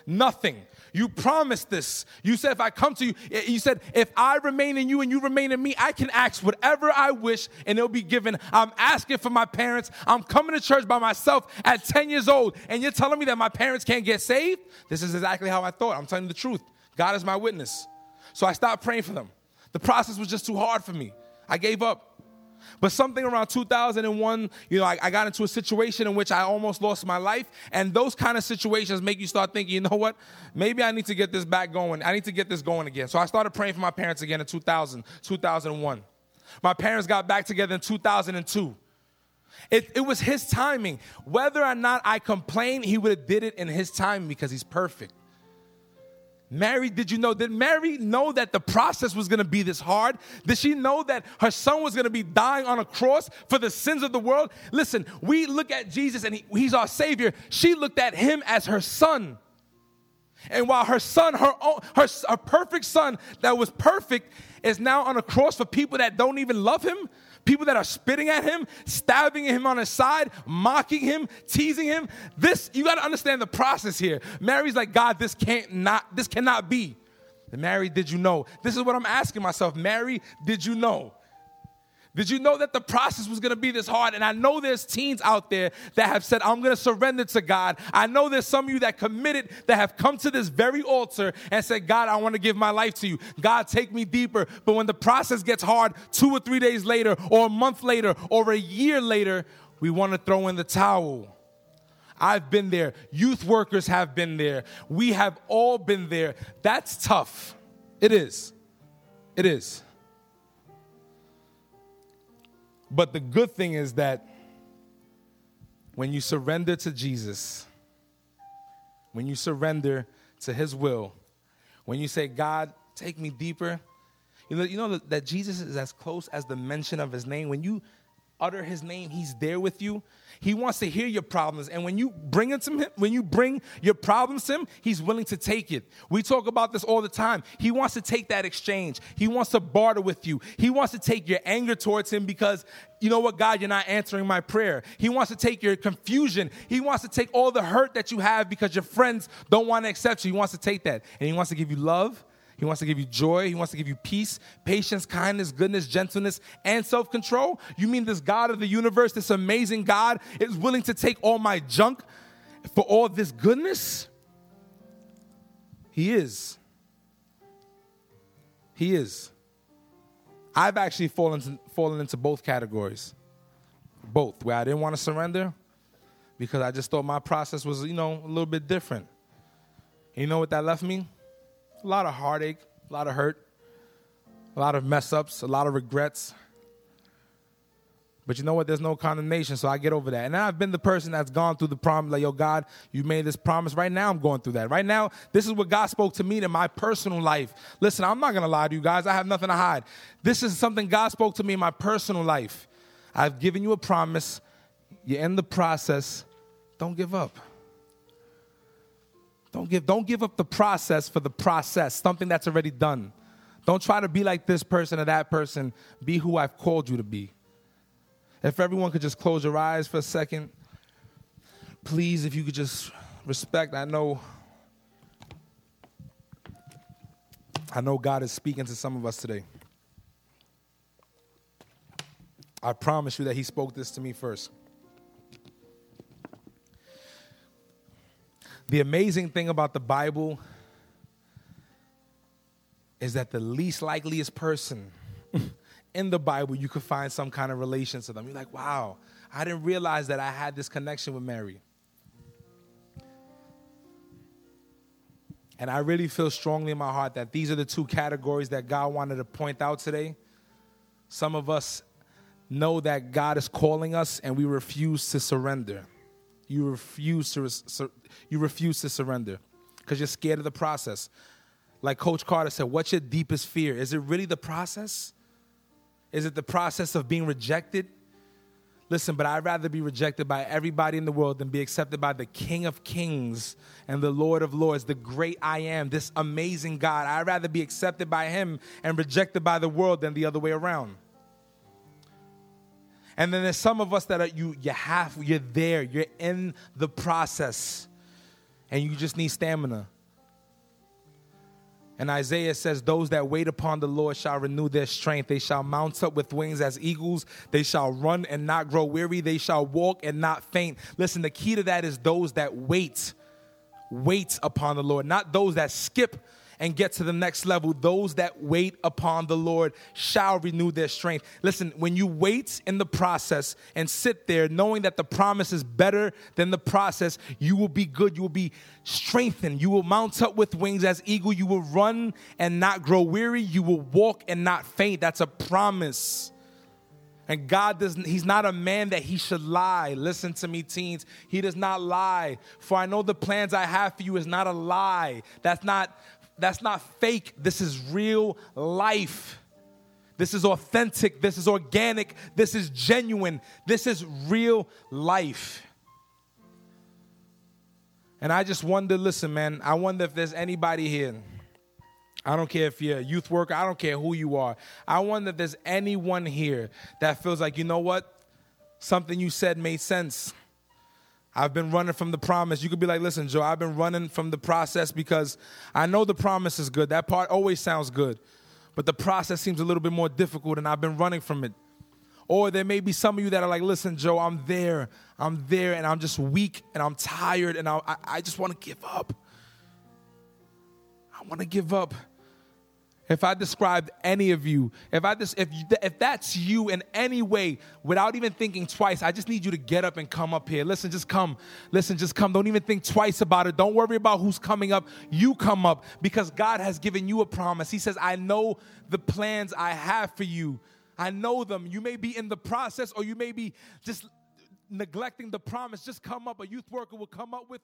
Nothing. You promised this. You said, if I come to you, you said, if I remain in you and you remain in me, I can ask whatever I wish and it'll be given. I'm asking for my parents. I'm coming to church by myself at 10 years old, and you're telling me that my parents can't get saved? This is exactly how I thought. I'm telling you the truth. God is my witness. So I stopped praying for them. The process was just too hard for me. I gave up. But something around 2001, you know, I, I, got into a situation in which I almost lost my life. And those kind of situations make you start thinking, you know what? Maybe I need to get this back going. I need to get this going again. So I started praying for my parents again in 2000, 2001. My parents got back together in 2002. It, it was his timing. Whether or not I complained, he would have did it in his time because he's perfect. Mary, did you know? Did Mary know that the process was going to be this hard? Did she know that her son was going to be dying on a cross for the sins of the world? Listen, we look at Jesus and he, he's our Savior. She looked at him as her son. And while her son, her, own, her, her perfect son that was perfect, is now on a cross for people that don't even love him, people that are spitting at him, stabbing him on his side, mocking him, teasing him. This, you got to understand the process here. Mary's like, God, this can't not, this cannot be. Mary, did you know? This is what I'm asking myself. Mary, did you know? Did you know that the process was going to be this hard? And I know there's teens out there that have said, I'm going to surrender to God. I know there's some of you that committed that have come to this very altar and said, God, I want to give my life to you. God, take me deeper. But when the process gets hard, two or three days later, or a month later, or a year later, we want to throw in the towel. I've been there. Youth workers have been there. We have all been there. That's tough. It is. It is. But the good thing is that when you surrender to Jesus, when you surrender to His will, when you say, God, take me deeper, you know, you know that Jesus is as close as the mention of His name. When you utter His name, He's there with you. He wants to hear your problems. And when you bring it to him, when you bring your problems to him, he's willing to take it. We talk about this all the time. He wants to take that exchange. He wants to barter with you. He wants to take your anger towards him because you know what, God, you're not answering my prayer. He wants to take your confusion. He wants to take all the hurt that you have because your friends don't want to accept you. He wants to take that. And he wants to give you love he wants to give you joy. He wants to give you peace, patience, kindness, goodness, gentleness, and self control. You mean this God of the universe, this amazing God, is willing to take all my junk for all this goodness? He is. He is. I've actually fallen, fallen into both categories. Both, where I didn't want to surrender because I just thought my process was, you know, a little bit different. you know what that left me? A lot of heartache, a lot of hurt, a lot of mess ups, a lot of regrets. But you know what? There's no condemnation, so I get over that. And I've been the person that's gone through the promise, like, yo, God, you made this promise. Right now, I'm going through that. Right now, this is what God spoke to me in my personal life. Listen, I'm not to lie to you guys. I have nothing to hide. This is something God spoke to me in my personal life. I've given you a promise. You're in the process. Don't give up. Don't give, don't give up the process for the process, something that's already done. Don't try to be like this person or that person. Be who I've called you to be. If everyone could just close your eyes for a second, please, if you could just respect, I know. I know God is speaking to some of us today. I promise you that He spoke this to me first. The amazing thing about the Bible is that the least likeliest person in the Bible, you could find some kind of relation to them. You're like, wow, I didn't realize that I had this connection with Mary. And I really feel strongly in my heart that these are the two categories that God wanted to point out today. Some of us know that God is calling us and we refuse to surrender you refuse to you refuse to surrender because you're scared of the process. Like Coach Carter said, what's your deepest fear? Is it really the process? Is it the process of being rejected? Listen, but I'd rather be rejected by everybody in the world than be accepted by the King of Kings and the Lord of Lords, the great I am, this amazing God. I'd rather be accepted by Him and rejected by the world than the other way around. And then there's some of us that are you you have you're there, you're in the process, and you just need stamina. And Isaiah says, Those that wait upon the Lord shall renew their strength. They shall mount up with wings as eagles. They shall run and not grow weary. They shall walk and not faint. Listen, the key to that is those that wait, wait upon the Lord, not those that skip and get to the next level. Those that wait upon the Lord shall renew their strength. Listen, when you wait in the process and sit there knowing that the promise is better than the process, you will be good. You will be strengthened. You will mount up with wings as eagle. You will run and not grow weary. You will walk and not faint. That's a promise. And God doesn't. He's not a man that he should lie. Listen to me, teens. He does not lie. For I know the plans I have for you is not a lie. That's not that's not fake. This is real life. This is authentic. This is organic. This is genuine. This is real life. And I just wonder listen, man, I wonder if there's anybody here. I don't care if you're a youth worker, I don't care who you are. I wonder if there's anyone here that feels like, you know what? Something you said made sense. I've been running from the promise. You could be like, listen, Joe, I've been running from the process because I know the promise is good. That part always sounds good. But the process seems a little bit more difficult and I've been running from it. Or there may be some of you that are like, listen, Joe, I'm there. I'm there and I'm just weak and I'm tired and I, I just want to give up. I want to give up if I described any of you, if I just, if if that's you in any way, without even thinking twice, I just need you to get up and come up here. Listen, just come. Listen, just come. Don't even think twice about it. Don't worry about who's coming up. You come up because God has given you a promise. He says, "I know the plans I have for you. I know them. You may be in the process, or you may be just neglecting the promise. Just come up. A youth worker will come up with."